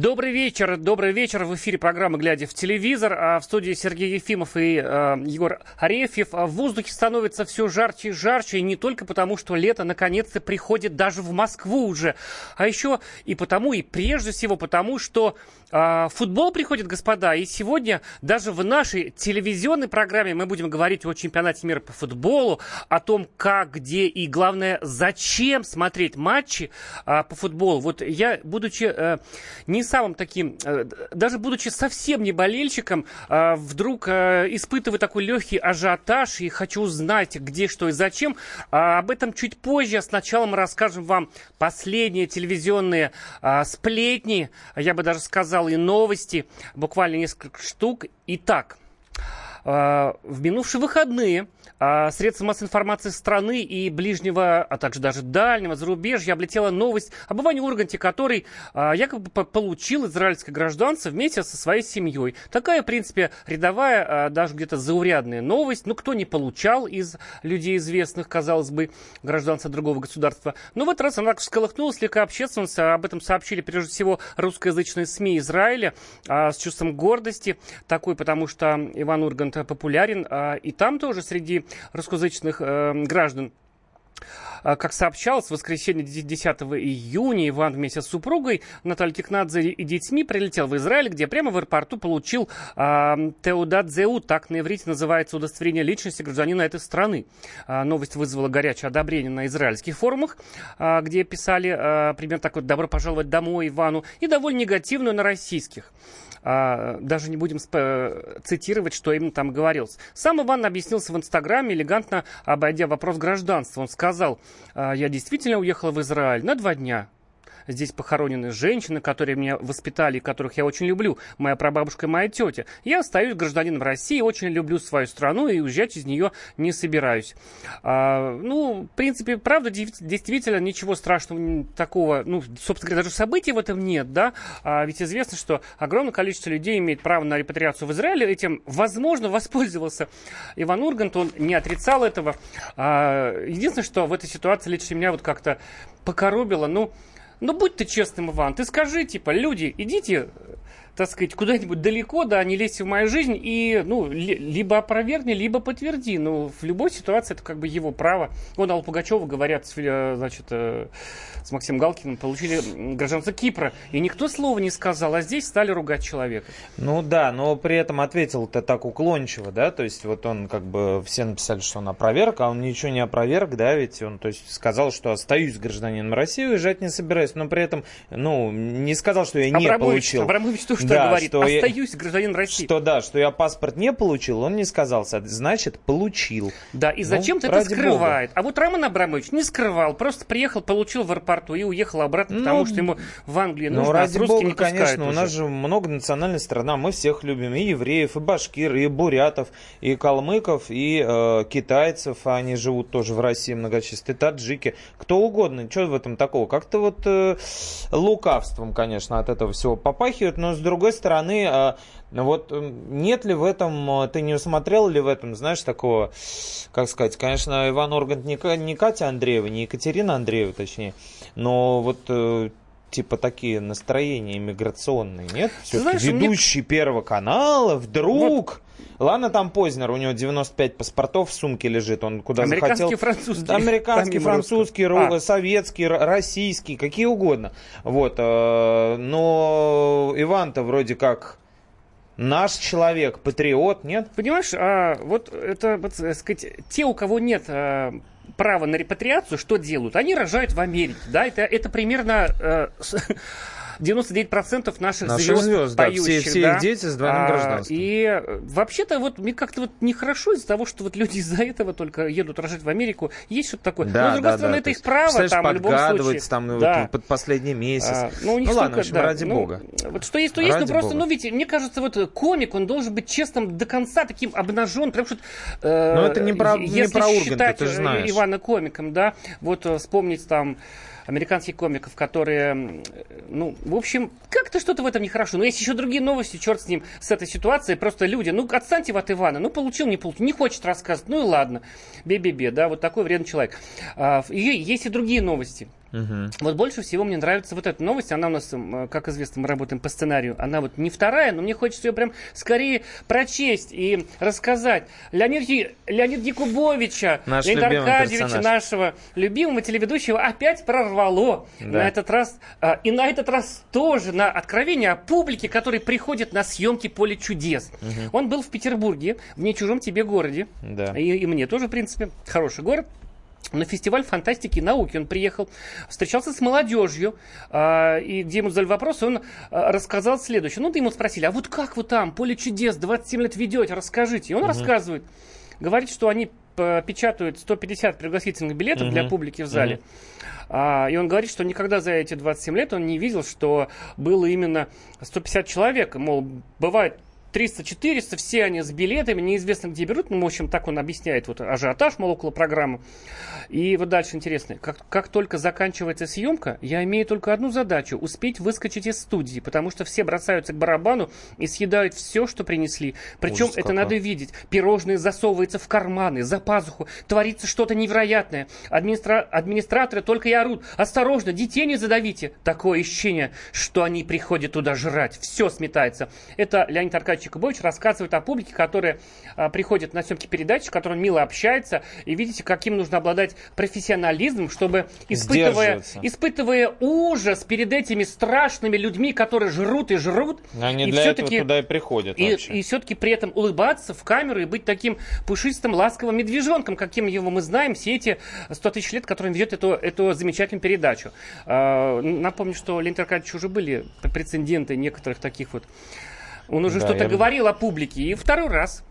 Добрый вечер, добрый вечер. В эфире программы «Глядя в телевизор». А в студии Сергей Ефимов и э, Егор Арефьев. А в воздухе становится все жарче и жарче. И не только потому, что лето наконец-то приходит даже в Москву уже. А еще и потому, и прежде всего потому, что э, футбол приходит, господа. И сегодня даже в нашей телевизионной программе мы будем говорить о чемпионате мира по футболу. О том, как, где и, главное, зачем смотреть матчи э, по футболу. Вот я, будучи... Э, не самым таким, э, даже будучи совсем не болельщиком, э, вдруг э, испытываю такой легкий ажиотаж и хочу узнать, где, что и зачем. А об этом чуть позже. А сначала мы расскажем вам последние телевизионные сплетни, я бы даже сказал, и новости, буквально несколько штук. Итак, в минувшие выходные а, средства массовой информации страны и ближнего, а также даже дальнего зарубежья облетела новость об Иване Урганте, который а, якобы получил израильское гражданство вместе со своей семьей. Такая, в принципе, рядовая, а, даже где-то заурядная новость. Ну, кто не получал из людей известных, казалось бы, гражданства другого государства. Но в этот раз она всколыхнула слегка общественность. Об этом сообщили, прежде всего, русскоязычные СМИ Израиля с чувством гордости такой, потому что Иван Ургант популярен. И там тоже среди русскоязычных э, граждан а, как сообщалось, в воскресенье 10 июня Иван вместе с супругой Натальей Тикнадзе и детьми прилетел в Израиль, где прямо в аэропорту получил э, Теудадзеу, так на иврите называется удостоверение личности гражданина этой страны. Э, новость вызвала горячее одобрение на израильских форумах, э, где писали э, примерно так вот «добро пожаловать домой Ивану» и довольно негативную на российских. А, даже не будем цитировать, что именно там говорилось. Сам Иван объяснился в Инстаграме, элегантно обойдя вопрос гражданства. Он сказал, «А, я действительно уехал в Израиль на два дня. Здесь похоронены женщины, которые меня воспитали, которых я очень люблю. Моя прабабушка и моя тетя. Я остаюсь гражданином России, очень люблю свою страну и уезжать из нее не собираюсь. А, ну, в принципе, правда, действительно, ничего страшного такого, ну, собственно говоря, даже событий в этом нет, да. А, ведь известно, что огромное количество людей имеет право на репатриацию в Израиле. Этим, возможно, воспользовался Иван Ургант, он не отрицал этого. А, единственное, что в этой ситуации лично меня вот как-то покоробило, ну, ну, будь ты честным, Иван, ты скажи, типа, люди, идите так сказать, куда-нибудь далеко, да, не лезь в мою жизнь и, ну, либо опровергни, либо подтверди. Ну, в любой ситуации это как бы его право. Вон Алла Пугачева, говорят, значит, э, с Максимом Галкиным получили гражданство Кипра. И никто слова не сказал, а здесь стали ругать человека. Ну да, но при этом ответил-то так уклончиво, да, то есть вот он как бы, все написали, что он опроверг, а он ничего не опроверг, да, ведь он, то есть сказал, что остаюсь гражданином России, уезжать не собираюсь, но при этом, ну, не сказал, что я не Абрамович, получил. Абрамович что да, говорит, что остаюсь я, гражданин России. Что да, что я паспорт не получил, он не сказал, значит, получил. Да, и зачем-то ну, это скрывает. Бога. А вот Роман Абрамович не скрывал, просто приехал, получил в аэропорту и уехал обратно, ну, потому что ему в Англии нужно, ну, ради а бога, не конечно, уже. у нас же многонациональная страна, мы всех любим, и евреев, и башкир, и бурятов, и калмыков, и э, китайцев, а они живут тоже в России многочисленные, таджики, кто угодно, что в этом такого? Как-то вот э, лукавством, конечно, от этого всего попахивает, но с другой стороны, а, вот нет ли в этом, а, ты не усмотрел ли в этом, знаешь, такого, как сказать, конечно, Иван Ургант не, не Катя Андреева, не Екатерина Андреева, точнее, но вот э, типа такие настроения иммиграционные, нет? Все-таки ведущий мне... Первого канала вдруг... Вот Ладно, там Познер, у него 95 паспортов в сумке лежит, он куда Американский, захотел. французский. Американский, французский, а. советский, российский, какие угодно. Вот, э, но Иван-то вроде как наш человек, патриот, нет? Понимаешь, а, вот это, вот, сказать, те, у кого нет а, права на репатриацию, что делают? Они рожают в Америке, да, это, это примерно... А, 99% наших, наших звезд, звезд поющих. Да, все, все да? их дети с двойным а, гражданством. И э, вообще-то вот мне как-то вот нехорошо из-за того, что вот люди из-за этого только едут рожать в Америку. Есть что-то такое. Да, Но, с другой да, стороны, да. это их право. Там, в любом случае. там ну, да. вот, под последний месяц. А, ну, ну ладно, в общем, да, ради ну, бога. Вот что есть, то есть. Ради но просто, бога. ну, видите, мне кажется, вот комик, он должен быть честным до конца, таким обнажен. Потому что, э, Но это не про, не про Урганта, ты же знаешь. Ивана комиком, да, вот э, вспомнить там американских комиков, которые, ну, в общем, как-то что-то в этом нехорошо. Но есть еще другие новости, черт с ним, с этой ситуацией. Просто люди, ну, отстаньте от Ивана, ну, получил, не получил, не хочет рассказывать, ну и ладно, бе-бе-бе, да, вот такой вредный человек. А, и есть и другие новости. Угу. Вот больше всего мне нравится вот эта новость. Она у нас, как известно, мы работаем по сценарию. Она вот не вторая, но мне хочется ее прям скорее прочесть и рассказать. Леонид, Леонид Якубовича, Наш Леонида Аркадьевича, персонаж. нашего любимого телеведущего, опять прорвало. Да. На этот раз, а, и на этот раз тоже на откровение о публике, который приходит на съемки «Поле чудес». Угу. Он был в Петербурге, в не чужом тебе городе. Да. И, и мне тоже, в принципе, хороший город на фестиваль фантастики и науки. Он приехал, встречался с молодежью, э, и где ему задали вопрос, он э, рассказал следующее. Ну, ты ему спросили, а вот как вы там, поле чудес, 27 лет ведете, расскажите. И он угу. рассказывает, говорит, что они печатают 150 пригласительных билетов угу. для публики в зале. Угу. А, и он говорит, что никогда за эти 27 лет он не видел, что было именно 150 человек. Мол, бывает 300-400, все они с билетами, неизвестно где берут. Ну, в общем, так он объясняет вот ажиотаж, мол, около программы. И вот дальше интересно. Как, как только заканчивается съемка, я имею только одну задачу – успеть выскочить из студии, потому что все бросаются к барабану и съедают все, что принесли. Причем Ужас это какой. надо видеть. Пирожные засовываются в карманы, за пазуху. Творится что-то невероятное. Администра... Администраторы только и орут. Осторожно, детей не задавите. Такое ощущение, что они приходят туда жрать. Все сметается. Это Леонид Аркадьевич Якубович рассказывает о публике, которая а, приходит на съемки передач, с которой он мило общается. И видите, каким нужно обладать профессионализмом, чтобы, испытывая, испытывая ужас перед этими страшными людьми, которые жрут и жрут, Они и для этого туда и приходят. И, и все-таки при этом улыбаться в камеру и быть таким пушистым, ласковым медвежонком, каким его мы знаем все эти 100 тысяч лет, которые он ведет эту, эту замечательную передачу. А, напомню, что Леонид Аркадьевич уже были прецеденты некоторых таких вот он уже да, что-то я... говорил о публике. И второй раз.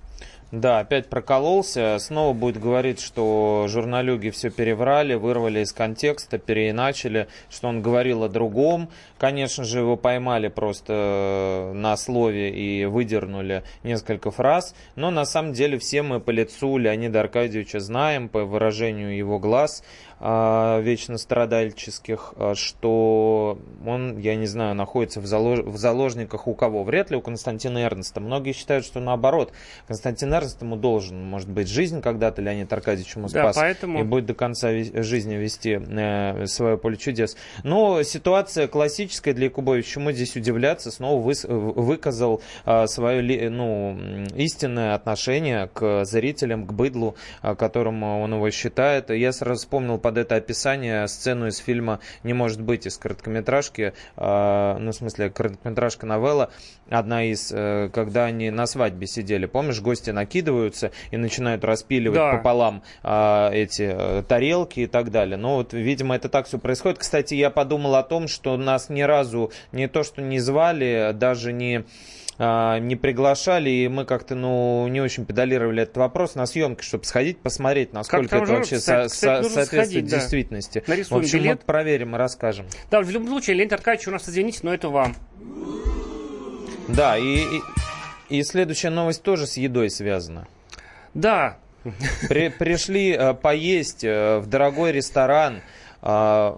Да, опять прокололся. Снова будет говорить, что журналюги все переврали, вырвали из контекста, переиначили, что он говорил о другом. Конечно же, его поймали просто на слове и выдернули несколько фраз. Но на самом деле все мы по лицу Леонида Аркадьевича знаем, по выражению его глаз. А, вечно страдальческих, а, что он, я не знаю, находится в, залож... в заложниках у кого? Вряд ли у Константина Эрнста. Многие считают, что наоборот. Константин Эрнст ему должен, может быть, жизнь когда-то Леонид Аркадьевич ему спас. Да, поэтому... И будет до конца жизни вести э, свое поле чудес. Но ситуация классическая для Якубовича. Чему здесь удивляться? Снова вы... выказал э, свое ну, истинное отношение к зрителям, к быдлу, которым он его считает. Я сразу вспомнил под это описание сцену из фильма «Не может быть» из короткометражки, э, ну, в смысле, короткометражка новелла, одна из, э, когда они на свадьбе сидели, помнишь, гости накидываются и начинают распиливать да. пополам э, эти э, тарелки и так далее. Ну, вот, видимо, это так все происходит. Кстати, я подумал о том, что нас ни разу не то, что не звали, даже не не приглашали, и мы как-то, ну, не очень педалировали этот вопрос на съемке, чтобы сходить, посмотреть, насколько это вообще кстати, со, кстати, соответствует сходить, действительности. Да. В общем, билет. вот проверим и расскажем. Да, в любом случае, Леонид Аркадьевич, у нас, извините, но это вам. Да, и, и, и следующая новость тоже с едой связана. Да. При, пришли э, поесть э, в дорогой ресторан а, который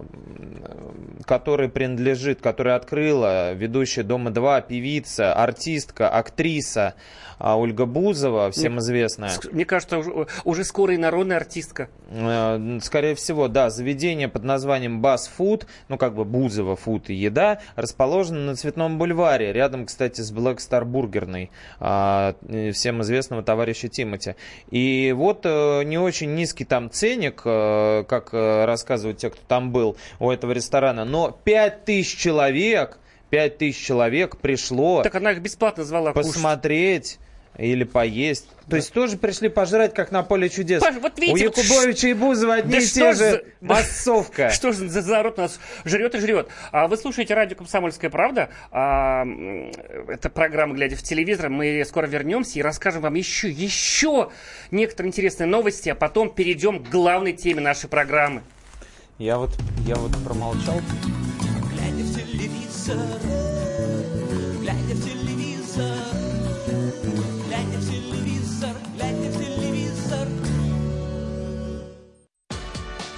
принадлежит, который открыла ведущая Дома-2, певица, артистка, актриса а Ольга Бузова, всем известная. Мне кажется, уже, уже скоро и народная артистка. Э, скорее всего, да. Заведение под названием Бас Фуд, ну как бы Бузова Фуд и еда, расположено на Цветном бульваре, рядом, кстати, с Black Star бургерной, а, всем известного товарища Тимати. И вот э, не очень низкий там ценник, э, как рассказывают те, кто там был у этого ресторана, но 5000 человек 5000 человек пришло. Так она их бесплатно звала посмотреть. Кушать или поесть. То есть тоже пришли пожрать, как на поле чудес. Паш, вот видите, У Якубовича и Бузова одни да и те же за... массовка. Что же за народ нас жрет и жрет? А вы слушаете радио «Комсомольская правда». А, это программа «Глядя в телевизор». Мы скоро вернемся и расскажем вам еще, еще некоторые интересные новости, а потом перейдем к главной теме нашей программы. Я вот, я вот промолчал. Глядя в телевизор,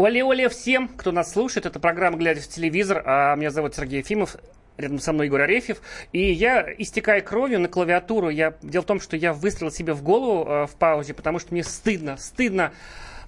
Оле-оле всем, кто нас слушает. Это программа «Глядя в телевизор». А меня зовут Сергей Ефимов. Рядом со мной Егор Арефьев. И я, истекая кровью на клавиатуру, я... дело в том, что я выстрелил себе в голову э, в паузе, потому что мне стыдно, стыдно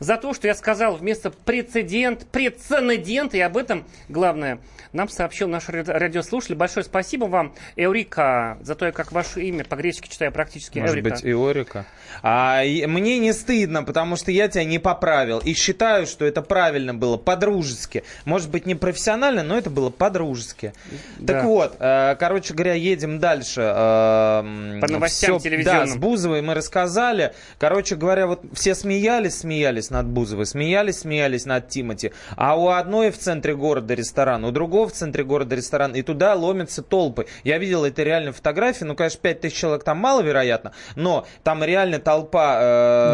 за то, что я сказал вместо прецедент, прецедент, и об этом, главное, нам сообщил наш ради- радиослушатель. Большое спасибо вам, Эурика, за то, как ваше имя по-гречески читаю практически Может Эурика. быть, Иорика. А, и мне не стыдно, потому что я тебя не поправил. И считаю, что это правильно было, по-дружески. Может быть, не профессионально, но это было по-дружески. Да. Так вот, э, короче говоря, едем дальше. Э, По новостям всё- телевизионным. Да, с Бузовой мы рассказали. Короче говоря, вот все смеялись, смеялись над Бузовой, смеялись, смеялись над Тимати. А у одной в центре города ресторан, у другого в центре города ресторан, и туда ломятся толпы. Я видел это реально фотографии, ну, конечно, 5000 человек там маловероятно, но там реально толпа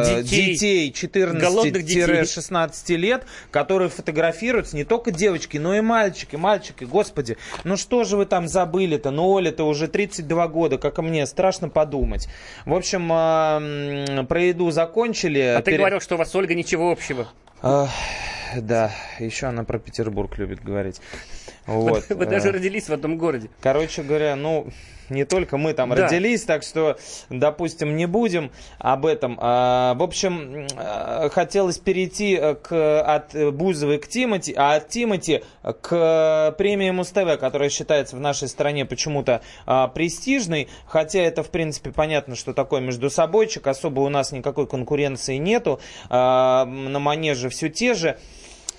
э, Детей. детей, Голодных детей. 14-16 лет, которые фотографируются, не только девочки, но и мальчики, мальчики, господи, ну что же вы там забыли-то, ну Оля-то уже 32 года, как и мне, страшно подумать. В общем, э, про еду закончили. А ты Пере- говорил, что у вас, Ольга, ничего общего. Ах, Да, еще она про Петербург любит говорить. Вот. Вы э, даже родились в одном городе. Короче говоря, ну, не только мы там Да. родились, так что, допустим, не будем об этом. А, в общем, э, хотелось перейти э, к, от Бузовой к Тимати, а от Тимати к премии Муз-ТВ, которая считается в нашей стране почему-то а, престижной, хотя это, в принципе, понятно, что такое между собойчик, особо у нас никакой конкуренции нету, а, на манеже все те же.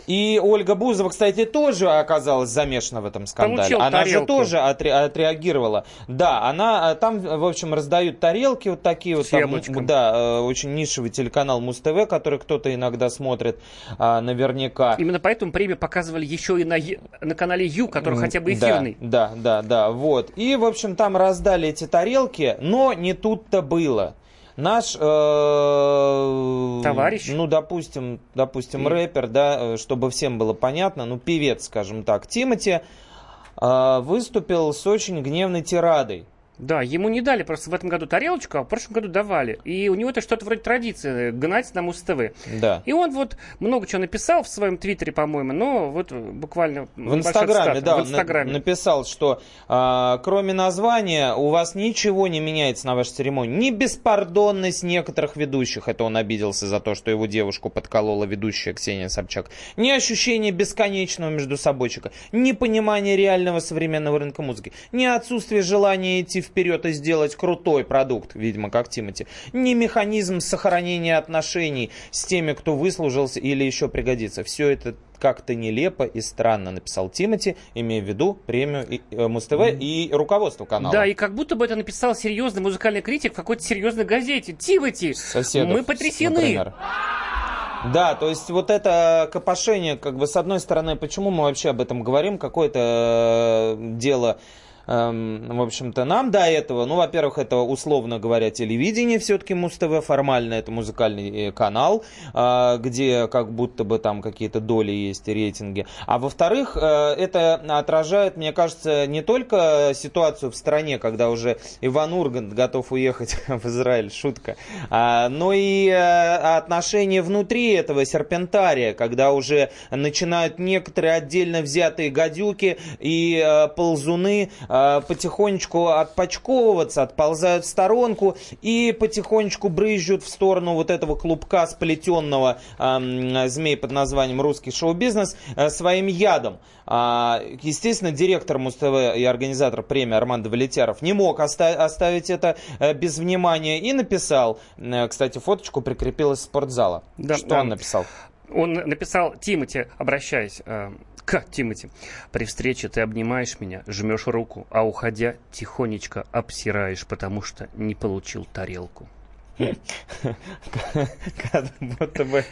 И Ольга Бузова, кстати, тоже оказалась замешана в этом скандале. Получил она тарелку. же тоже отре- отреагировала. Да, она э, там, в общем, раздают тарелки вот такие вот. Там, да, э, очень нишевый телеканал Муз-ТВ, который кто-то иногда смотрит, а, наверняка. Именно поэтому премию показывали еще и на, на канале Ю, который хотя бы да, эфирный. Да, да, да, вот. И, в общем, там раздали эти тарелки, но не тут-то было. Наш э, Товарищ? ну допустим, допустим, И- рэпер, да, э, чтобы всем было понятно, ну певец, скажем так, Тимати э, выступил с очень гневной тирадой. Да, ему не дали просто в этом году тарелочку, а в прошлом году давали. И у него это что-то вроде традиции, гнать на Муз-ТВ. Да. И он вот много чего написал в своем твиттере, по-моему, но вот буквально... В Инстаграме, да, в Инстаграме. написал, что а, кроме названия у вас ничего не меняется на вашей церемонии. Ни беспардонность некоторых ведущих, это он обиделся за то, что его девушку подколола ведущая Ксения Собчак, ни ощущение бесконечного между собойчика, ни понимание реального современного рынка музыки, ни отсутствие желания идти вперед и сделать крутой продукт, видимо, как Тимати, ни механизм сохранения отношений с теми, кто выслужился или еще пригодится. Все это как-то нелепо и странно, написал Тимати, имея в виду премию э, Муз-ТВ и руководство канала. Да, и как будто бы это написал серьезный музыкальный критик в какой-то серьезной газете. Тимати, Соседов, мы потрясены. например. Да, то есть вот это копошение, как бы с одной стороны, почему мы вообще об этом говорим, какое-то э, дело, в общем-то, нам до этого, ну, во-первых, это, условно говоря, телевидение все-таки Муз-ТВ, формально это музыкальный э, канал, э, где как будто бы там какие-то доли есть, рейтинги. А во-вторых, э, это отражает, мне кажется, не только ситуацию в стране, когда уже Иван Ургант готов уехать в Израиль, шутка, а, но и отношения внутри этого серпентария, когда уже начинают некоторые отдельно взятые гадюки и ползуны потихонечку отпочковываться, отползают в сторонку и потихонечку брызжут в сторону вот этого клубка сплетенного змей под названием «Русский шоу-бизнес» э, своим ядом. А, Естественно, директор Муз-ТВ и организатор премии Армандо Валетяров не мог оста- оставить это э, без внимания и написал, э, кстати, фоточку прикрепил из спортзала. Да, Что да. он написал? Он написал Тимати, обращаясь э, К, Тимати, при встрече ты обнимаешь меня, жмешь руку, а уходя тихонечко обсираешь, потому что не получил тарелку. Как будто бы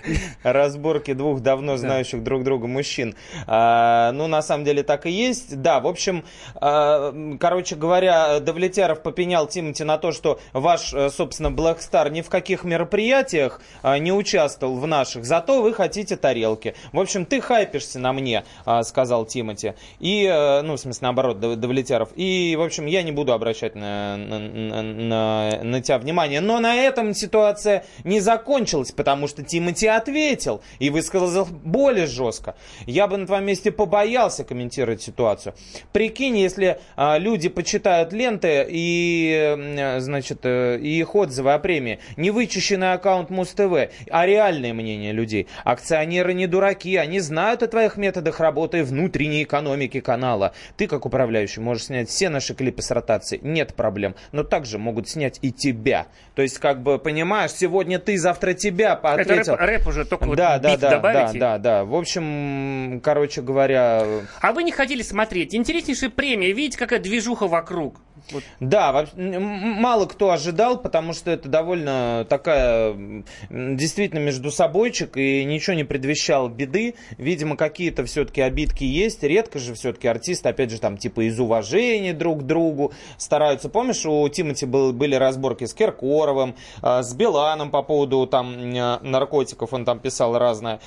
разборки двух давно знающих друг друга мужчин. А, ну, на самом деле так и есть. Да, в общем, а, короче говоря, Давлетяров попенял Тимати на то, что ваш, э, собственно, Black Star ни в каких мероприятиях а, не участвовал в наших, зато вы хотите тарелки. В общем, ты хайпишься на мне, сказал Тимати. И, э, ну, в смысле, наоборот, Давлетяров. И, в общем, я не буду обращать на, на, на, на тебя внимание. Но на это этом ситуация не закончилась, потому что Тимати ответил и высказал более жестко. Я бы на твоем месте побоялся комментировать ситуацию. Прикинь, если а, люди почитают ленты и, значит, э, и их отзывы о премии, не вычищенный аккаунт Муз-ТВ, а реальное мнение людей. Акционеры не дураки, они знают о твоих методах работы внутренней экономики канала. Ты, как управляющий, можешь снять все наши клипы с ротации, нет проблем, но также могут снять и тебя. То есть, как бы бы, понимаешь, сегодня ты, завтра тебя ответил. Это рэп, рэп уже только да, вот да, бит да, добавить. Да, да, да. В общем, короче говоря... А вы не хотели смотреть? Интереснейшая премия. Видите, какая движуха вокруг. Вот. Да, мало кто ожидал, потому что это довольно такая действительно между собойчик и ничего не предвещал беды. Видимо, какие-то все-таки обидки есть. Редко же все-таки артисты, опять же, там типа из уважения друг к другу стараются. Помнишь, у Тимати был, были разборки с Киркоровым, а, с Биланом по поводу там наркотиков, он там писал разное.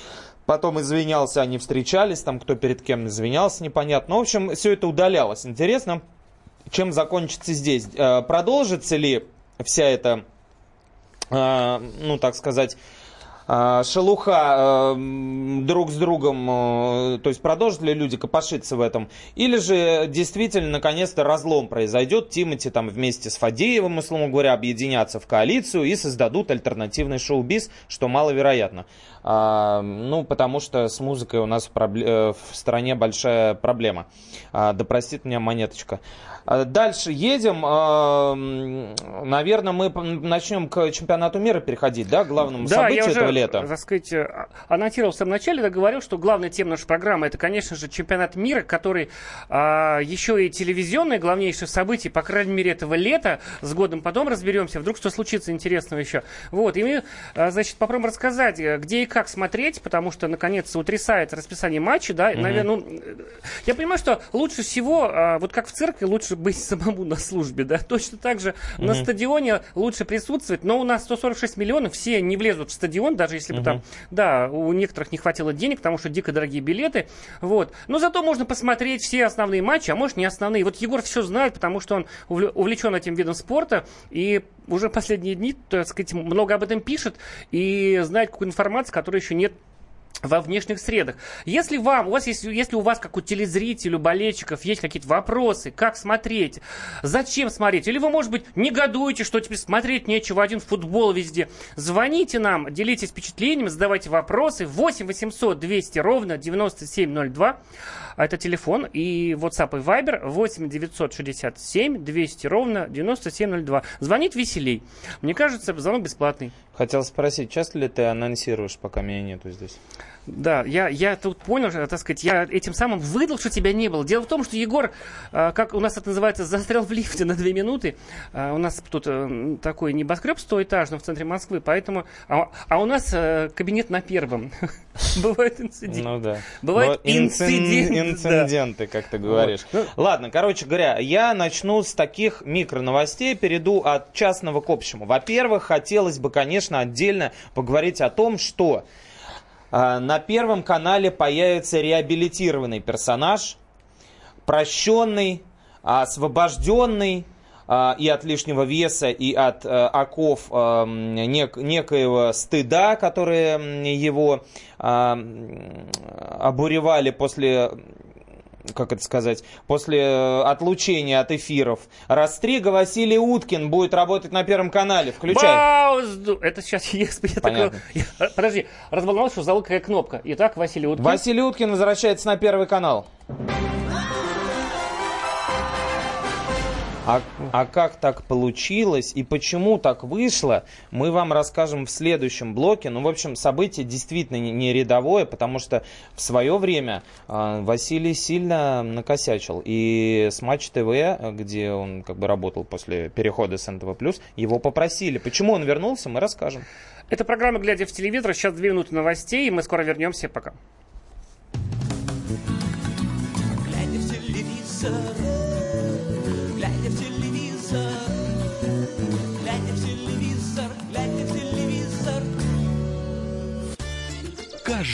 Потом извинялся, они встречались, там кто перед кем извинялся, непонятно. В общем, все это удалялось. Интересно, чем закончится здесь? Э, продолжится ли вся эта, э, ну так сказать, э, шелуха друг с другом, то есть продолжат ли люди копошиться в этом, или же действительно наконец-то разлом произойдет, Тимати там вместе с Фадеевым, условно говоря, объединятся в коалицию и создадут альтернативный шоу-биз, что маловероятно. Ну, потому что с музыкой у нас в, стране большая проблема. Да простит меня монеточка. А, дальше едем. А, наверное, мы начнем к чемпионату мира переходить, да, главному да, событию я этого уже, лета. так сказать, а, анонсировал в самом начале, да, говорил, что главная тема нашей программы это, конечно же, чемпионат мира, который а, еще и телевизионное главнейшее событие, по крайней мере, этого лета. С годом потом разберемся, вдруг что случится интересного еще. Вот, и мы, значит, попробуем рассказать, где и как смотреть, потому что, наконец, утрясается расписание матчей, да, mm-hmm. наверное, ну, я понимаю, что лучше всего, вот как в церкви, лучше быть самому на службе, да, точно так же mm-hmm. на стадионе лучше присутствовать, но у нас 146 миллионов, все не влезут в стадион, даже если бы mm-hmm. там, да, у некоторых не хватило денег, потому что дико дорогие билеты, вот, но зато можно посмотреть все основные матчи, а может не основные, вот Егор все знает, потому что он увлечен этим видом спорта, и уже последние дни, так сказать, много об этом пишет, и знает какую информацию, которой еще нет во внешних средах. Если вам, у вас есть, если у вас, как у телезрителей, болельщиков, есть какие-то вопросы, как смотреть, зачем смотреть, или вы, может быть, негодуете, что теперь смотреть нечего, один футбол везде, звоните нам, делитесь впечатлениями, задавайте вопросы. 8 800 200 ровно 9702. Это телефон и WhatsApp и Viber 8 967 200 ровно 9702. Звонит веселей. Мне кажется, звонок бесплатный. Хотел спросить, часто ли ты анонсируешь, пока меня нету здесь? Да, я, я тут понял, так сказать, я этим самым выдал, что тебя не было. Дело в том, что Егор, а, как у нас это называется, застрял в лифте на две минуты. А, у нас тут э, такой небоскреб стоэтажный в центре Москвы, поэтому... А, а у нас э, кабинет на первом. Бывают инциденты. Ну да. Бывают инциденты. Инциденты, как ты говоришь. Ну, Ладно, короче говоря, я начну с таких микроновостей, перейду от частного к общему. Во-первых, хотелось бы, конечно, отдельно поговорить о том, что на Первом канале появится реабилитированный персонаж, прощенный, освобожденный а, и от лишнего веса, и от э, оков э, некоего стыда, которые его а, обуревали после как это сказать, после э, отлучения от эфиров. Растрига Василий Уткин будет работать на Первом канале. Включай. Паузу. Это сейчас есть. Я такой, я, подожди, разволновался, что зовут какая кнопка. Итак, Василий Уткин. Василий Уткин возвращается на Первый канал. А, а как так получилось и почему так вышло, мы вам расскажем в следующем блоке. Ну, в общем, событие действительно не рядовое, потому что в свое время э, Василий сильно накосячил. И с Матч ТВ, где он как бы работал после перехода с НТВ+, его попросили. Почему он вернулся, мы расскажем. Это программа «Глядя в телевизор». Сейчас две минуты новостей, и мы скоро вернемся. Пока.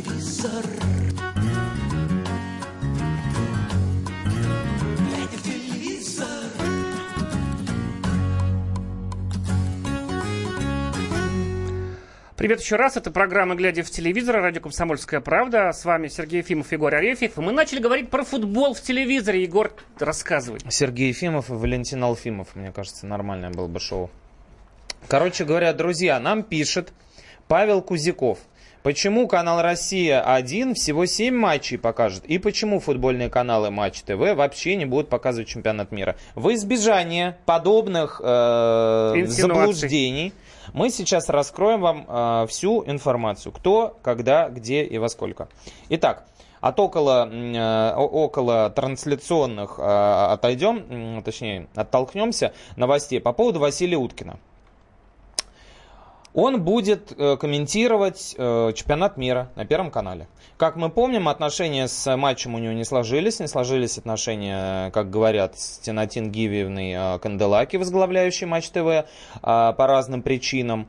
Телевизор, глядя в телевизор. Привет еще раз. Это программа «Глядя в телевизор», радио «Комсомольская правда». С вами Сергей Ефимов, Егор Арефьев. Мы начали говорить про футбол в телевизоре. Егор, рассказывай. Сергей Ефимов и Валентин Алфимов, мне кажется, нормальное было бы шоу. Короче говоря, друзья, нам пишет Павел Кузяков. Почему канал «Россия-1» всего 7 матчей покажет? И почему футбольные каналы Матч ТВ вообще не будут показывать чемпионат мира? В избежание подобных э, заблуждений мы сейчас раскроем вам э, всю информацию. Кто, когда, где и во сколько. Итак, от около, э, около трансляционных э, отойдем, точнее, оттолкнемся новостей по поводу Василия Уткина. Он будет э, комментировать э, чемпионат мира на Первом канале. Как мы помним, отношения с матчем у него не сложились. Не сложились отношения, э, как говорят, с Тинатин Гивиевной Канделаки, возглавляющей Матч ТВ, по разным причинам.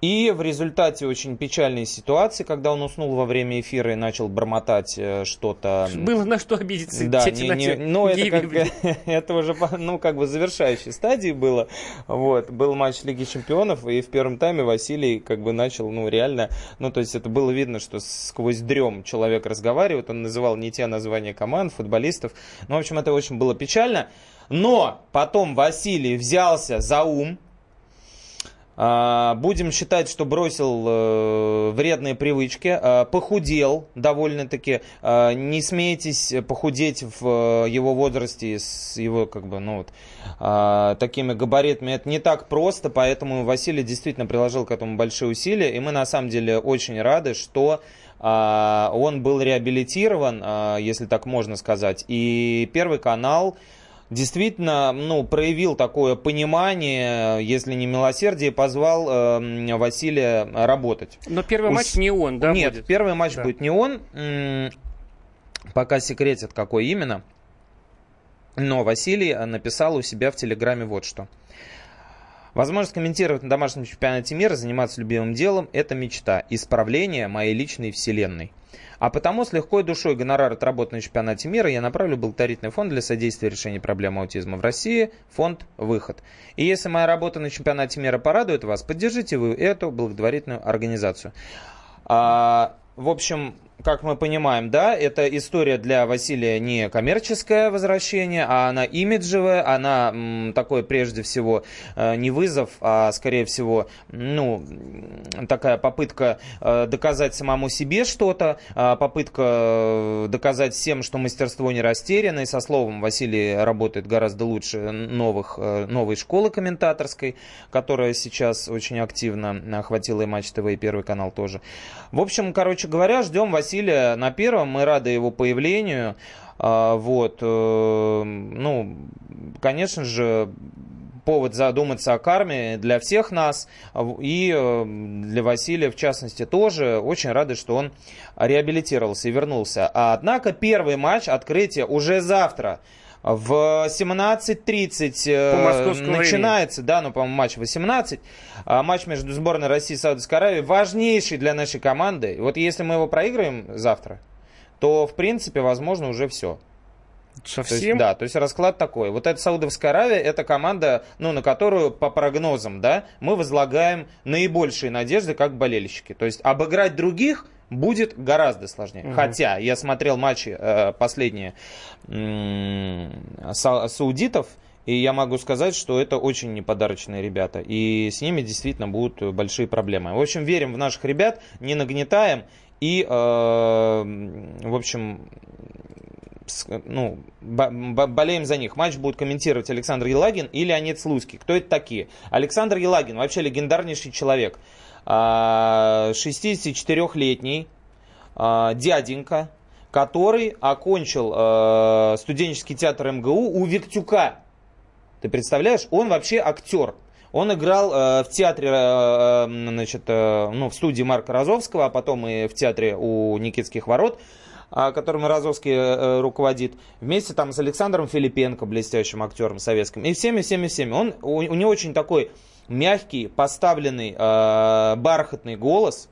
И в результате очень печальной ситуации, когда он уснул во время эфира и начал бормотать э, что-то... Было на что обидеться. Да, не, не, ну это, как, это уже ну, как бы завершающей стадии было. Вот, был матч Лиги Чемпионов, и в первом тайме Василий как бы начал, ну, реально, ну, то есть это было видно, что сквозь дрем человек разговаривает, он называл не те названия команд, футболистов. Ну, в общем, это очень было печально. Но потом Василий взялся за ум, Будем считать, что бросил э, вредные привычки, а, похудел довольно-таки. А, не смейтесь похудеть в э, его возрасте с его как бы ну вот а, такими габаритами. Это не так просто, поэтому Василий действительно приложил к этому большие усилия, и мы на самом деле очень рады, что а, он был реабилитирован, а, если так можно сказать. И Первый канал действительно ну, проявил такое понимание, если не милосердие, позвал э, Василия работать. Но первый Ус- матч не он, да, Нет, будет? первый матч Да. будет не он. Пока секретит, какой именно. Но Василий э, написал у себя в Телеграме вот что. Возможность комментировать на домашнем чемпионате мира, заниматься любимым делом – это мечта, исправление моей личной вселенной. А потому с легкой душой гонорар от работы на чемпионате мира я направлю в благотворительный фонд для содействия решению проблемы аутизма в России, фонд «Выход». И если моя работа на чемпионате мира порадует вас, поддержите вы эту благотворительную организацию. А, в общем, как мы понимаем, да, эта история для Василия не коммерческое возвращение, а она имиджевая, она м, такой прежде всего э, не вызов, а скорее всего, ну, такая попытка э, доказать самому себе что-то, а, попытка э, доказать всем, что мастерство не растеряно, и со словом Василий работает гораздо лучше новых, новой школы комментаторской, которая сейчас очень активно охватила и Матч ТВ, и Первый канал тоже. В общем, короче говоря, ждем Василия на первом. Мы рады его появлению. А, Вот. э, Ну, конечно же, повод задуматься о карме для всех нас а и э, для Василия в частности тоже. Очень рады, что он реабилитировался и вернулся. А, Однако первый матч открытия уже завтра В 17.30 э, начинается, да, ну, по-моему, матч 18. а, Матч между сборной России и Саудовской Аравии. Важнейший для нашей команды. Вот если мы его проиграем завтра, то, в принципе, возможно, уже все. То есть, Совсем? да, то есть расклад такой. Вот эта Саудовская Аравия, это команда, ну, на которую, по прогнозам, да, мы возлагаем наибольшие надежды как болельщики. То есть обыграть других будет гораздо сложнее. Хотя я смотрел матчи э, последние са- саудитов, и я могу сказать, что это очень неподарочные ребята. И с ними действительно будут большие проблемы. В общем, верим в наших ребят, не нагнетаем. И, э, в общем, ну, бо- бо- болеем за них. Матч будет комментировать Александр Елагин и Леонид Слуцкий. Кто это такие? Александр Елагин, вообще легендарнейший человек. А, 64-летний а, дяденька, который окончил а, студенческий театр МГУ у Виктюка. Ты представляешь? Он вообще актер. Он играл э, в театре, э, э, значит, э, ну, в студии Марка Розовского, а потом и в театре у Никитских ворот, а, которым Розовский э, руководит, вместе там с Александром Филипенко, блестящим актером советским, и всеми, всеми, всеми. Он, у, у него очень такой мягкий, поставленный, э, бархатный голос,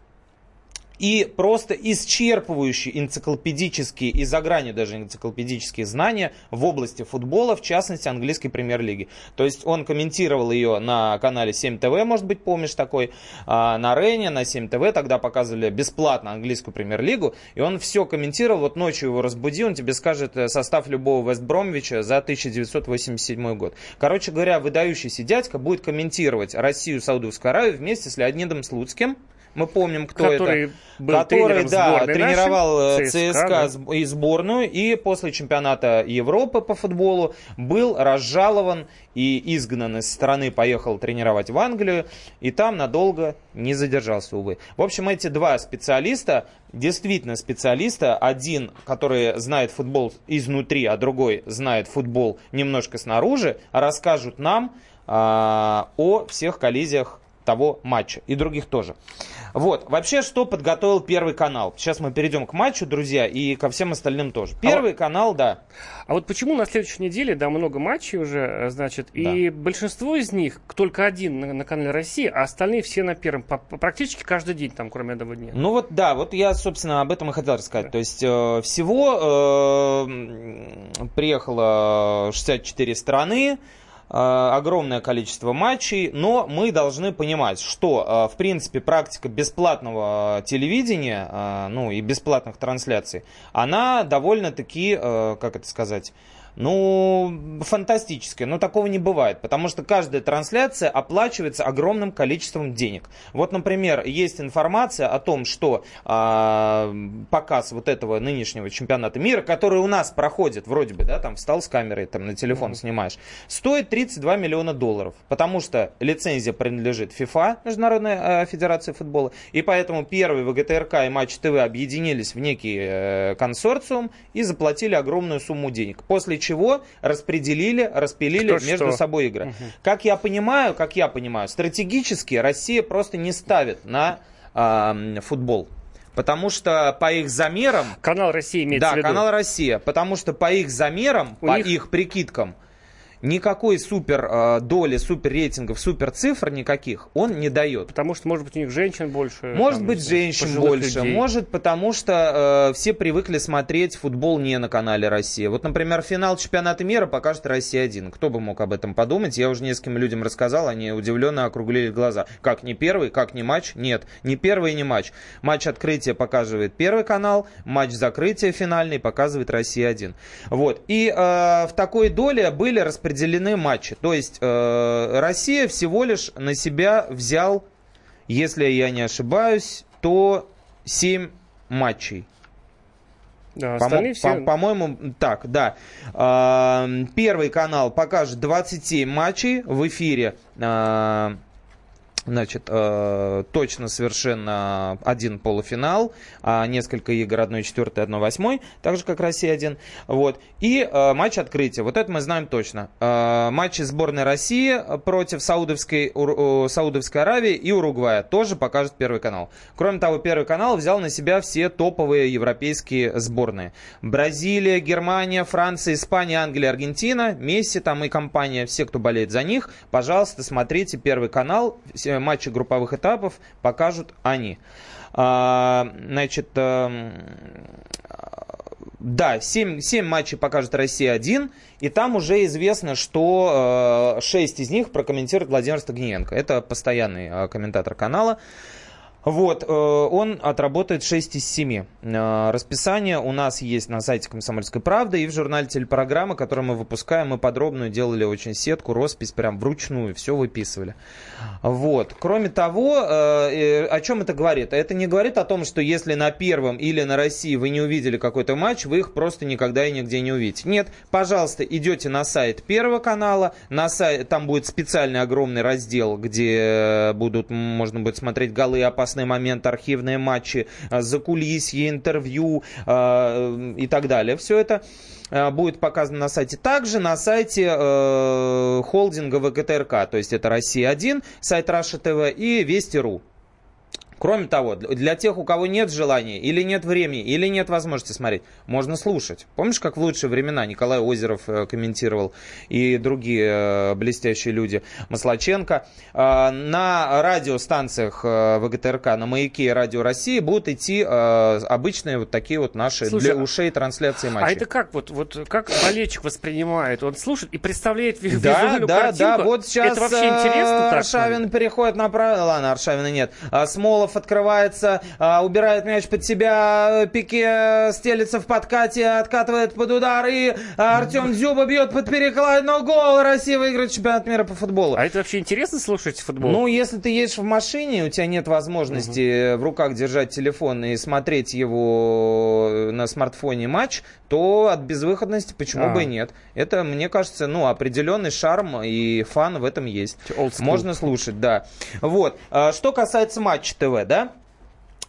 и просто исчерпывающие энциклопедические и за гранью даже энциклопедические знания в области футбола, в частности английской премьер-лиги. То есть он комментировал ее на канале 7 ТВ, может быть, помнишь такой, а, на Рене, на 7 ТВ, тогда показывали бесплатно английскую премьер-лигу, и он все комментировал, вот ночью его разбуди, он тебе скажет э, состав любого Вестбромвича за 1987 год. Короче говоря, выдающийся дядька будет комментировать Россию, Саудовскую Аравию вместе с Леонидом Слуцким, мы помним, кто Который это. был который, да, тренировал нашей, э, ЦСКА, ЦСКА, да. и сборную, и после чемпионата Европы по футболу был разжалован и изгнан из страны, поехал тренировать в Англию, и там надолго не задержался, увы. В общем, эти два специалиста, действительно специалиста, один, который знает футбол изнутри, а другой знает футбол немножко снаружи, расскажут нам а, о всех коллизиях того матча и других тоже. Вот, вообще, что подготовил Первый канал? Сейчас мы перейдем к матчу, друзья, и ко всем остальным тоже. Первый канал, да. А вот почему на следующей неделе, да, много матчей уже, э, значит, и большинство из них только один на, на канале России, а остальные все на первом. По- по- практически каждый день там, кроме этого дня. Ну вот да, вот я, собственно, об этом и хотел рассказать. То есть э, всего э, приехало 64 страны, огромное количество матчей, но мы должны понимать, что, э, в принципе, практика бесплатного телевидения, э, ну и бесплатных трансляций, она довольно-таки, э, как это сказать, ну, фантастическое, но такого не бывает, потому что каждая трансляция оплачивается огромным количеством денег. Вот, например, есть информация о том, что а, показ вот этого нынешнего чемпионата мира, который у нас проходит, вроде бы, да, там встал с камерой, там на телефон снимаешь, стоит 32 миллиона долларов, потому что лицензия принадлежит FIFA, Международная э, Федерация футбола, и поэтому первый ВГТРК и Матч ТВ объединились в некий э, консорциум и заплатили огромную сумму денег. После чего распределили, распилили Кто между что. собой игры. Как я понимаю, как я понимаю, стратегически Россия просто не ставит на м, футбол. Потому что по их замерам, Канал России имеется да, в виду. канал Россия, потому что по их замерам, У по них- их прикидкам, никакой супер э, доли, супер рейтингов, супер цифр никаких он не дает. Потому что, может быть, у них женщин больше. Может там, быть, женщин больше, людей. может потому что э, все привыкли смотреть футбол не на канале Россия. Вот, например, финал чемпионата мира покажет Россия-1. Кто бы мог об этом подумать? Я уже нескольким людям рассказал, они удивленно округлили глаза. Как не первый, как не матч? Нет, не первый не матч. Матч открытия показывает первый канал, матч закрытия финальный показывает Россия-1. Вот. И э, в такой доле были распределены матчи. То есть э, Россия всего лишь на себя взял если я не ошибаюсь, то 7 матчей. Да, остальные все... по- По-моему, так, да. А, Первый канал покажет 27 матчей в эфире. а, Значит, э, точно совершенно один полуфинал, а несколько игр 1-4, 1-8, так же, как Россия-1. Вот. И э, матч открытия. Вот это мы знаем точно. Э, матчи сборной России против Саудовской, Саудовской Аравии и Уругвая тоже покажет Первый канал. Кроме того, Первый канал взял на себя все топовые европейские сборные. Бразилия, Германия, Франция, Испания, Англия, Аргентина, Месси там и компания, все, кто болеет за них, пожалуйста, смотрите Первый канал матчи групповых этапов покажут они. А, значит, эм, да, 7, 7 матчей покажет Россия-1, и там уже известно, что э, 6 из них прокомментирует Владимир Стагниенко. Это постоянный э, комментатор канала. Вот, э, он отработает 6 из 7. Э, расписание у нас есть на сайте «Комсомольской правды» и в журнале телепрограммы, который мы выпускаем, мы подробную делали очень сетку, роспись прям вручную, все выписывали. Вот. Кроме того, э, о чем это говорит? Это не говорит о том, что если на первом или на России вы не увидели какой-то матч, вы их просто никогда и нигде не увидите. Нет, пожалуйста, идете на сайт Первого канала, на сайт, там будет специальный огромный раздел, где будут, можно будет смотреть голы опасные опасный момент, архивные матчи, э, закулисье, интервью э, и так далее. Все это э, будет показано на сайте. Также на сайте э, холдинга ВКТРК, то есть это Россия-1, сайт Раша ТВ и Вести.ру. Кроме того, для тех, у кого нет желания, или нет времени, или нет возможности смотреть, можно слушать. Помнишь, как в лучшие времена Николай Озеров э, комментировал и другие э, блестящие люди, Маслаченко. Э, на радиостанциях ВГТРК, на «Маяке» и «Радио России» будут идти обычные вот такие вот наши Слушай, для ушей трансляции матчей. А это как вот, вот как болельщик воспринимает? Он слушает и представляет да, визуальную да, картинку? Да, да, вот сейчас это вообще интересно Аршавин так? переходит на... Ладно, Аршавина нет. А Смолов Смолов открывается, а, убирает мяч под себя, Пике стелится в подкате, откатывает под удар, и Артем Дзюба бьет под перекладину, гол, Россия выиграет чемпионат мира по футболу. А это вообще интересно слушать футбол? Ну, если ты едешь в машине, у тебя нет возможности угу. в руках держать телефон и смотреть его на смартфоне матч, то от безвыходности почему а. бы и нет. Это, мне кажется, ну, определенный шарм и фан в этом есть. Можно слушать, да. Вот. А, что касается Матч ТВ, да?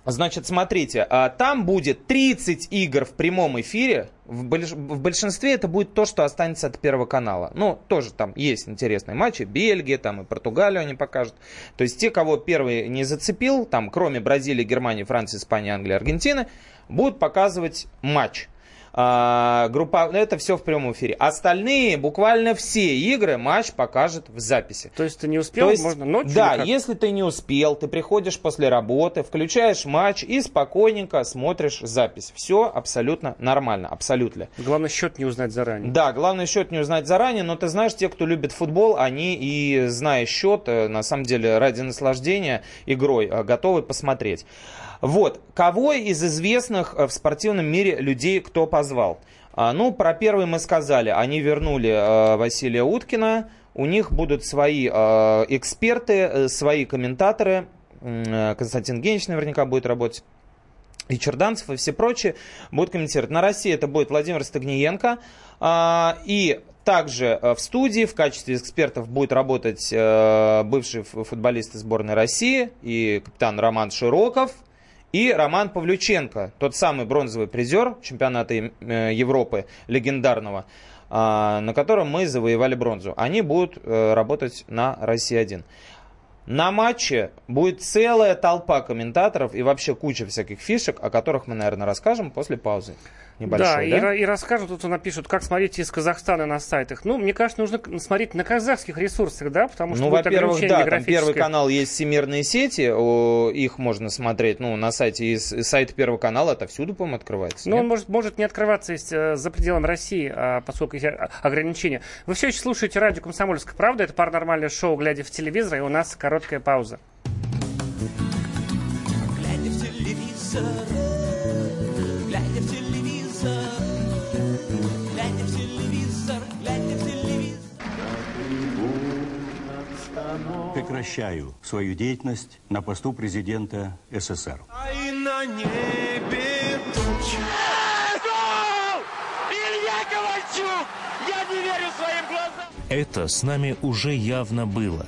Значит, смотрите, а, там будет 30 игр в прямом эфире. В большинстве это будет то, что останется от Первого канала. Ну, тоже там есть интересные матчи. Бельгия, там и Португалию они покажут. То есть те, кого первый не зацепил, там, кроме Бразилии, Германии, Франции, Испании, Англии, Аргентины, будут показывать матч а, группа, ну, это все в прямом эфире. Остальные, буквально все игры матч покажет в записи. То есть ты не успел, есть, можно ночью? Да, если ты не успел, ты приходишь после работы, включаешь матч и спокойненько смотришь запись. Все абсолютно нормально, абсолютно. Главное счет не узнать заранее. Да, главное счет не узнать заранее, но ты знаешь, те, кто любит футбол, они и зная счет, э, на самом деле ради наслаждения игрой, э, готовы посмотреть. Вот, кого из известных э, в спортивном мире людей кто позвал? А, ну, про первый мы сказали, они вернули э, Василия Уткина, у них будут свои э, эксперты, свои комментаторы, Константин Генич наверняка будет работать и Черданцев, и все прочие будут комментировать. На России это будет Владимир Стагниенко. А, и также в студии в качестве экспертов будет работать бывший футболист сборной России и капитан Роман Широков. И Роман Павлюченко, тот самый бронзовый призер чемпионата э, Европы легендарного, а, на котором мы завоевали бронзу. Они будут э, работать на России-1. На матче будет целая толпа комментаторов и вообще куча всяких фишек, о которых мы, наверное, расскажем после паузы небольшой. Да, да? И, и расскажут, тут напишут, как смотреть из Казахстана на сайтах. Ну, мне кажется, нужно смотреть на казахских ресурсах, да, потому что Ну, во-первых, да, там первый канал есть всемирные сети, о, их можно смотреть, ну, на сайте, и сайт Первого канала это всюду, по-моему, открывается. Ну, он может, может не открываться есть, э, за пределами России, а, поскольку есть ограничения. Вы все еще слушаете радио «Комсомольская правда», это паранормальное шоу «Глядя в телевизор», и у нас короткая пауза. Глядя в телевизор, глядя в телевизор, Прекращаю свою деятельность на посту президента СССР. А на небе. Илья Ковальчук! Я не верю своим глазам! Это с нами уже явно было.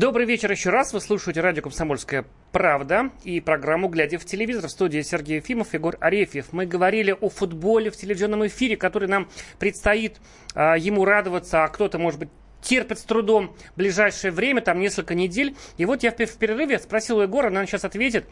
Добрый вечер еще раз. Вы слушаете радио «Комсомольская правда» и программу «Глядя в телевизор» в студии Сергей Ефимов, Егор Арефьев. Мы говорили о футболе в телевизионном эфире, который нам предстоит а, ему радоваться, а кто-то, может быть, терпит с трудом ближайшее время, там несколько недель. И вот я в перерыве спросил у Егора, она сейчас ответит,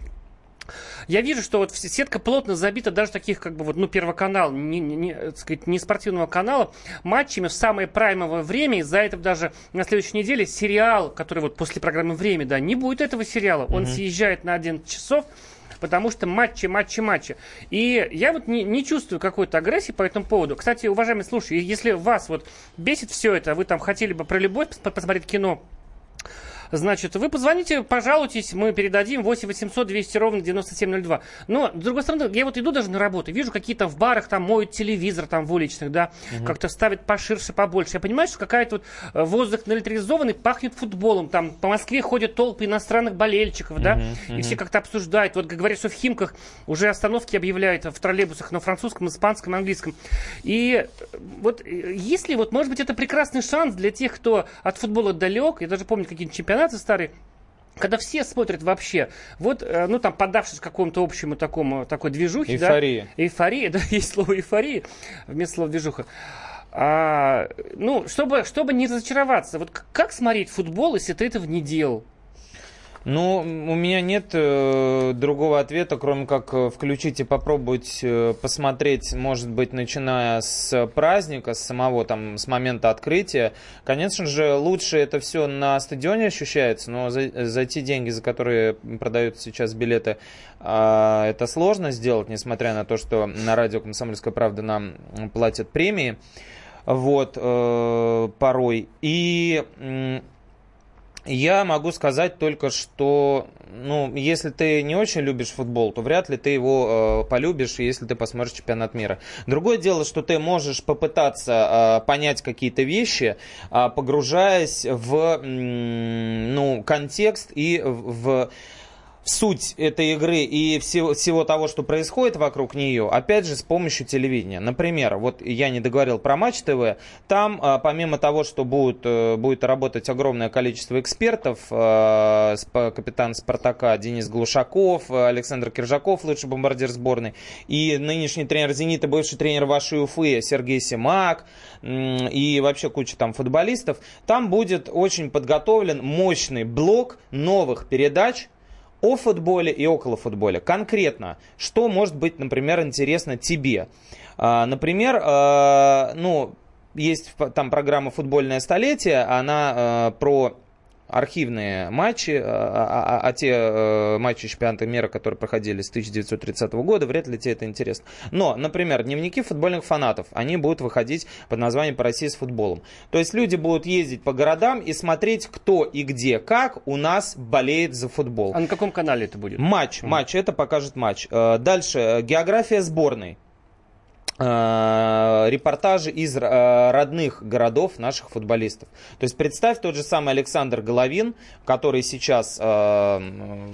я вижу, что вот сетка плотно забита даже таких, как бы вот, ну, первоканал, не, не, не, так сказать, не спортивного канала, матчами в самое праймовое время. Из-за этого даже на следующей неделе сериал, который вот после программы «Время», да, не будет этого сериала. Он Мгм. съезжает на 11 часов, потому что матчи, матчи, матчи. И я вот не, не чувствую какой-то агрессии по этому поводу. Кстати, уважаемые слушатели, если вас вот бесит все это, вы там хотели бы про любовь пос- посмотреть кино, Значит, вы позвоните, пожалуйтесь, мы передадим 8 800 200 ровно 9702. Но, с другой стороны, я вот иду даже на работу, вижу, какие-то в барах там моют телевизор там в уличных, да, Мгм. как-то ставят поширше, побольше. Я понимаю, что какая-то вот э, воздух наэлектризованный, пахнет футболом. Там по Москве ходят толпы иностранных болельщиков, да, Мгм, и мгм. все как-то обсуждают. Вот говорят, что в Химках уже остановки объявляют в троллейбусах на французском, испанском, английском. И э, вот э, если вот, может быть, это прекрасный шанс для тех, кто от футбола далек, я даже помню какие-то чемпионаты старые, когда все смотрят вообще, вот, э, ну, там, поддавшись какому-то общему такому, такой движухе, да? Эйфории. Эйфория, да, есть слово эйфория вместо слова движуха. А, ну, чтобы, чтобы не разочароваться, вот как смотреть футбол, если ты этого не делал? Ну, у меня нет э, другого ответа, кроме как э, включить и попробовать э, посмотреть, может быть, начиная с праздника, с самого там, с момента открытия. Конечно же, лучше это все на стадионе ощущается, но за, за те деньги, за которые продают сейчас билеты, а, это сложно сделать, несмотря на то, что на радио «Комсомольская правда» нам платят премии. Вот, э, порой. И... м, я могу сказать только, что, ну, если ты не очень любишь футбол, то вряд ли ты его э, полюбишь, если ты посмотришь чемпионат мира. Другое дело, что ты можешь попытаться э, понять какие-то вещи, э, погружаясь в, м, ну, контекст и в, в суть этой игры и всего, всего того, что происходит вокруг нее, опять же, с помощью телевидения. Например, вот я не договорил про Матч ТВ, там, а, помимо того, что будет, э, будет работать огромное количество экспертов, э, капитан Спартака Денис Глушаков, э, Александр Киржаков, лучший бомбардир сборной, и нынешний тренер «Зенита», бывший тренер вашей Уфы Сергей Симак, и вообще куча там футболистов, там будет очень подготовлен мощный блок новых передач, о футболе и около футболя. Конкретно, что может быть, например, интересно тебе? А, Например, а, ну, есть там программа «Футбольное столетие», она а, про архивные матчи, а, а- а- а те э, матчи чемпионата мира, которые проходили с 1930 года, вряд ли тебе это интересно. Но, например, дневники футбольных фанатов, они будут выходить под названием «По России с футболом». То есть люди будут ездить по городам и смотреть, кто и где, как у нас болеет за футбол. А на каком канале это будет? Матч, матч, это покажет матч. Э, Дальше, э, география сборной. Э, Репортажи из э, родных городов наших футболистов. То есть представь тот же самый Александр Головин, который сейчас, э,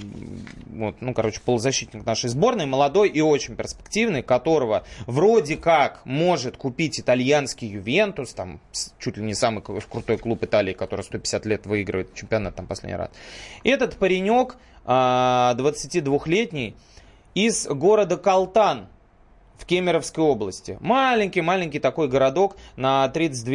вот, ну, короче, полузащитник нашей сборной, молодой и очень перспективный, которого вроде как может купить итальянский Ювентус, там чуть ли не самый кру- крутой клуб Италии, который 150 лет выигрывает чемпионат там последний раз. Этот паренек, а, 22-летний, из города Калтан в Кемеровской области. Маленький-маленький такой городок на 32,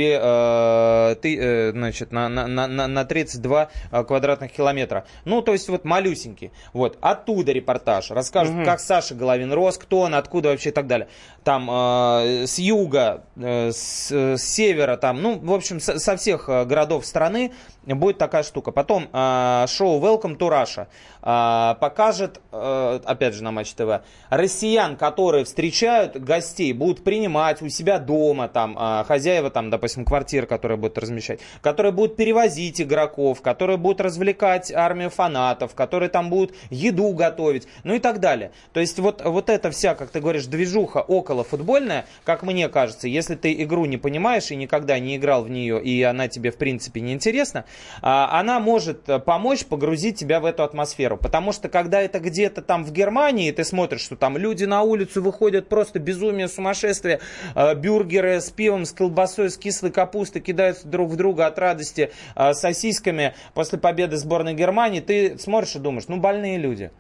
э, ты, э, значит, на, на, на, на- на 32 э, квадратных километра. Ну, то есть вот малюсенький. Вот, оттуда репортаж. Расскажут, Мгм. как Саша Головин рос, кто он, откуда вообще и так далее. Там э, с юга, э, с, э, с севера, там, ну, в общем, со, со всех э, городов страны будет такая штука. Потом э, шоу Welcome to Russia э, покажет, э, опять же на Матч ТВ, россиян, которые встречают гостей, будут принимать у себя дома, там, а, хозяева, там, допустим, квартир, которые будут размещать, которые будут перевозить игроков, которые будут развлекать армию фанатов, которые там будут еду готовить, ну и так далее. То есть вот, вот эта вся, как ты говоришь, движуха около футбольная, как мне кажется, если ты игру не понимаешь и никогда не играл в нее, и она тебе, в принципе, не интересна, она может помочь погрузить тебя в эту атмосферу. Потому что, когда это где-то там в Германии, ты смотришь, что там люди на улицу выходят просто безумие, сумасшествие, а, бюргеры с пивом, с колбасой, с кислой капустой кидаются друг в друга от радости а, сосисками после победы сборной Германии, ты смотришь и думаешь, ну больные люди.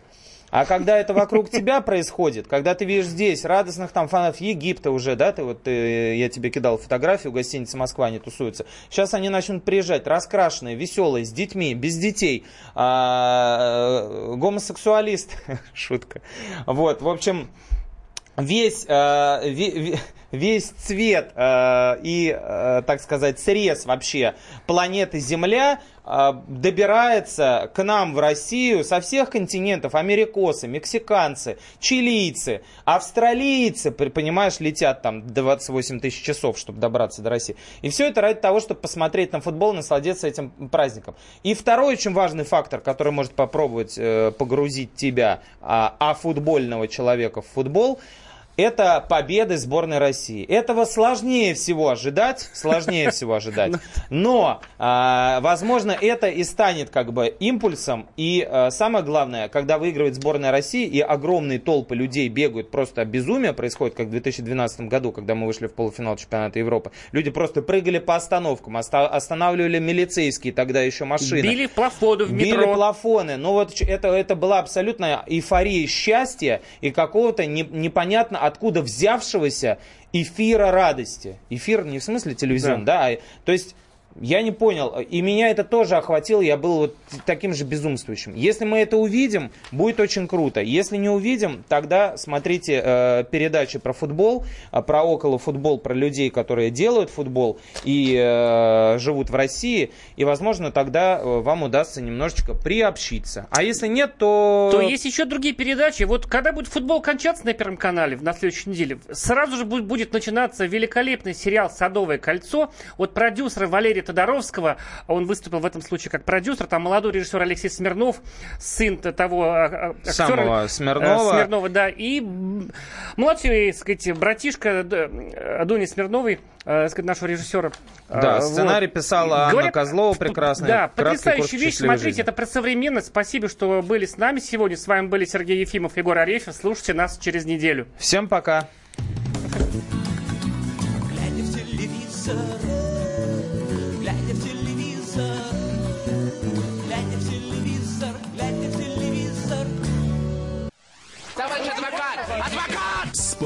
А когда это вокруг тебя происходит, когда ты видишь здесь радостных там фанатов Египта уже, да, ты вот ты, я тебе кидал фотографию, гостиница Москва, они тусуются. Сейчас они начнут приезжать раскрашенные, веселые, с детьми, без детей, а, гомосексуалист, шутка. Вот, в общем, весь, э, весь цвет э, и, э, так сказать, срез вообще планеты Земля добирается к нам в Россию со всех континентов. Америкосы, мексиканцы, чилийцы, австралийцы, понимаешь, летят там 28 тысяч часов, чтобы добраться до России. И все это ради того, чтобы посмотреть на футбол, насладиться этим праздником. И второй очень важный фактор, который может попробовать погрузить тебя, а, а футбольного человека в футбол – это победы сборной России. Этого сложнее всего ожидать, сложнее всего ожидать. Но, а, возможно, это и станет как бы импульсом. И а, самое главное, когда выигрывает сборная России и огромные толпы людей бегают, просто безумие происходит, как в 2012 году, когда мы вышли в полуфинал чемпионата Европы. Люди просто прыгали по остановкам, останавливали милицейские тогда еще машины. Били плафоны в метро. Били плафоны. Ну вот это, это была абсолютная эйфория счастья и какого-то не, непонятно откуда взявшегося эфира радости. Эфир не в смысле телевизион, да, да а, то есть я не понял. И меня это тоже охватило. Я был вот таким же безумствующим. Если мы это увидим, будет очень круто. Если не увидим, тогда смотрите э, передачи про футбол, э, про около футбол, про людей, которые делают футбол и э, живут в России. И, возможно, тогда э, вам удастся немножечко приобщиться. А если нет, то... То есть еще другие передачи. Вот когда будет футбол кончаться на Первом канале на следующей неделе, сразу же будет, начинаться великолепный сериал «Садовое кольцо». Вот продюсер Валерий Тодоровского. Он выступил в этом случае как продюсер. Там молодой режиссер Алексей Смирнов, сын того а, а, актера. Самого Смирнова. Смирнова, да. И младший, так сказать, братишка Дуни Смирновой, так сказать, нашего режиссера. Да, сценарий вот. писала Анна Говорят, Козлова прекрасная. Да, потрясающая вещь. Смотрите, жизни. это про современность. Спасибо, что были с нами сегодня. С вами были Сергей Ефимов, Егор Арефьев. Слушайте нас через неделю. Всем пока. Глядя в телевизор,